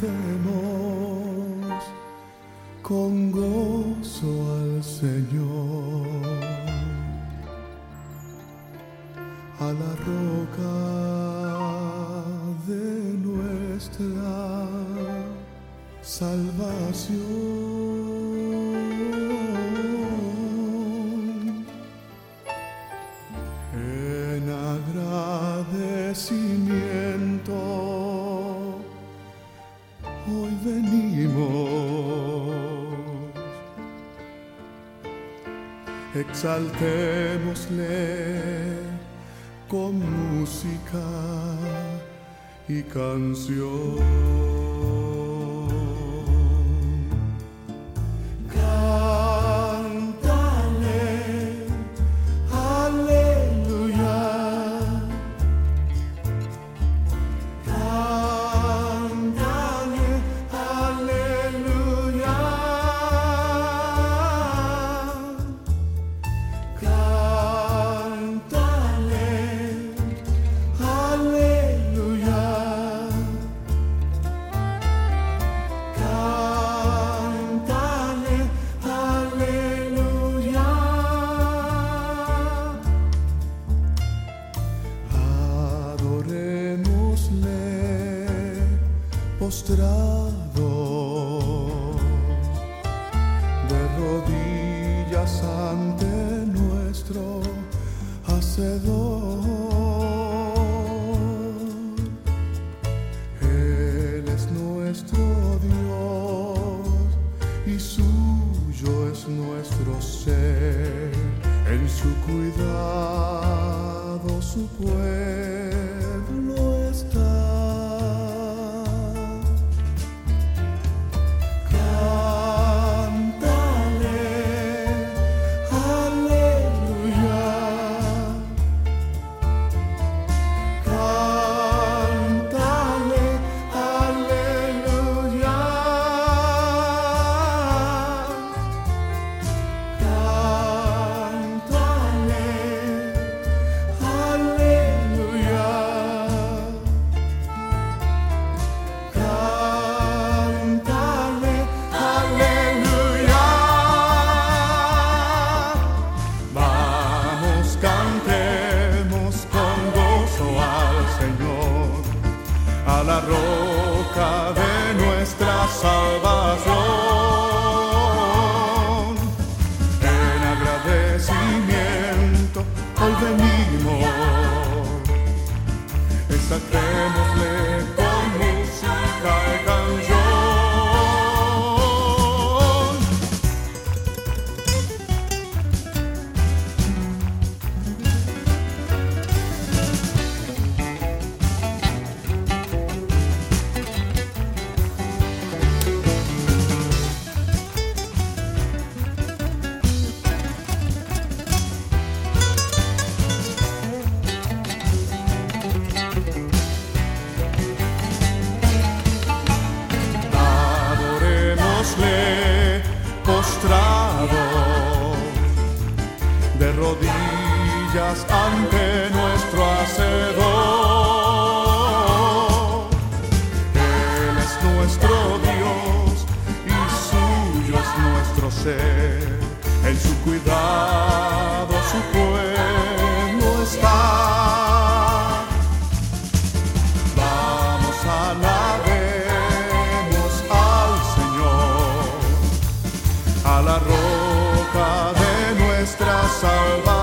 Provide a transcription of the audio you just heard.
cantemos con gozo al Señor, a la roca de nuestra salvación. Hoy venimos, exaltémosle con música y canción. Postrados de rodillas ante nuestro Hacedor. Él es nuestro Dios y suyo es nuestro ser. En su cuidado su pueblo la roca de nuestra salvación. En agradecimiento hoy venimos, exaltémosle Adorémosle postrados de rodillas ante nuestro Hacedor. Él es nuestro Dios y suyo es nuestro ser. En su cuidado su pueblo está. Señor,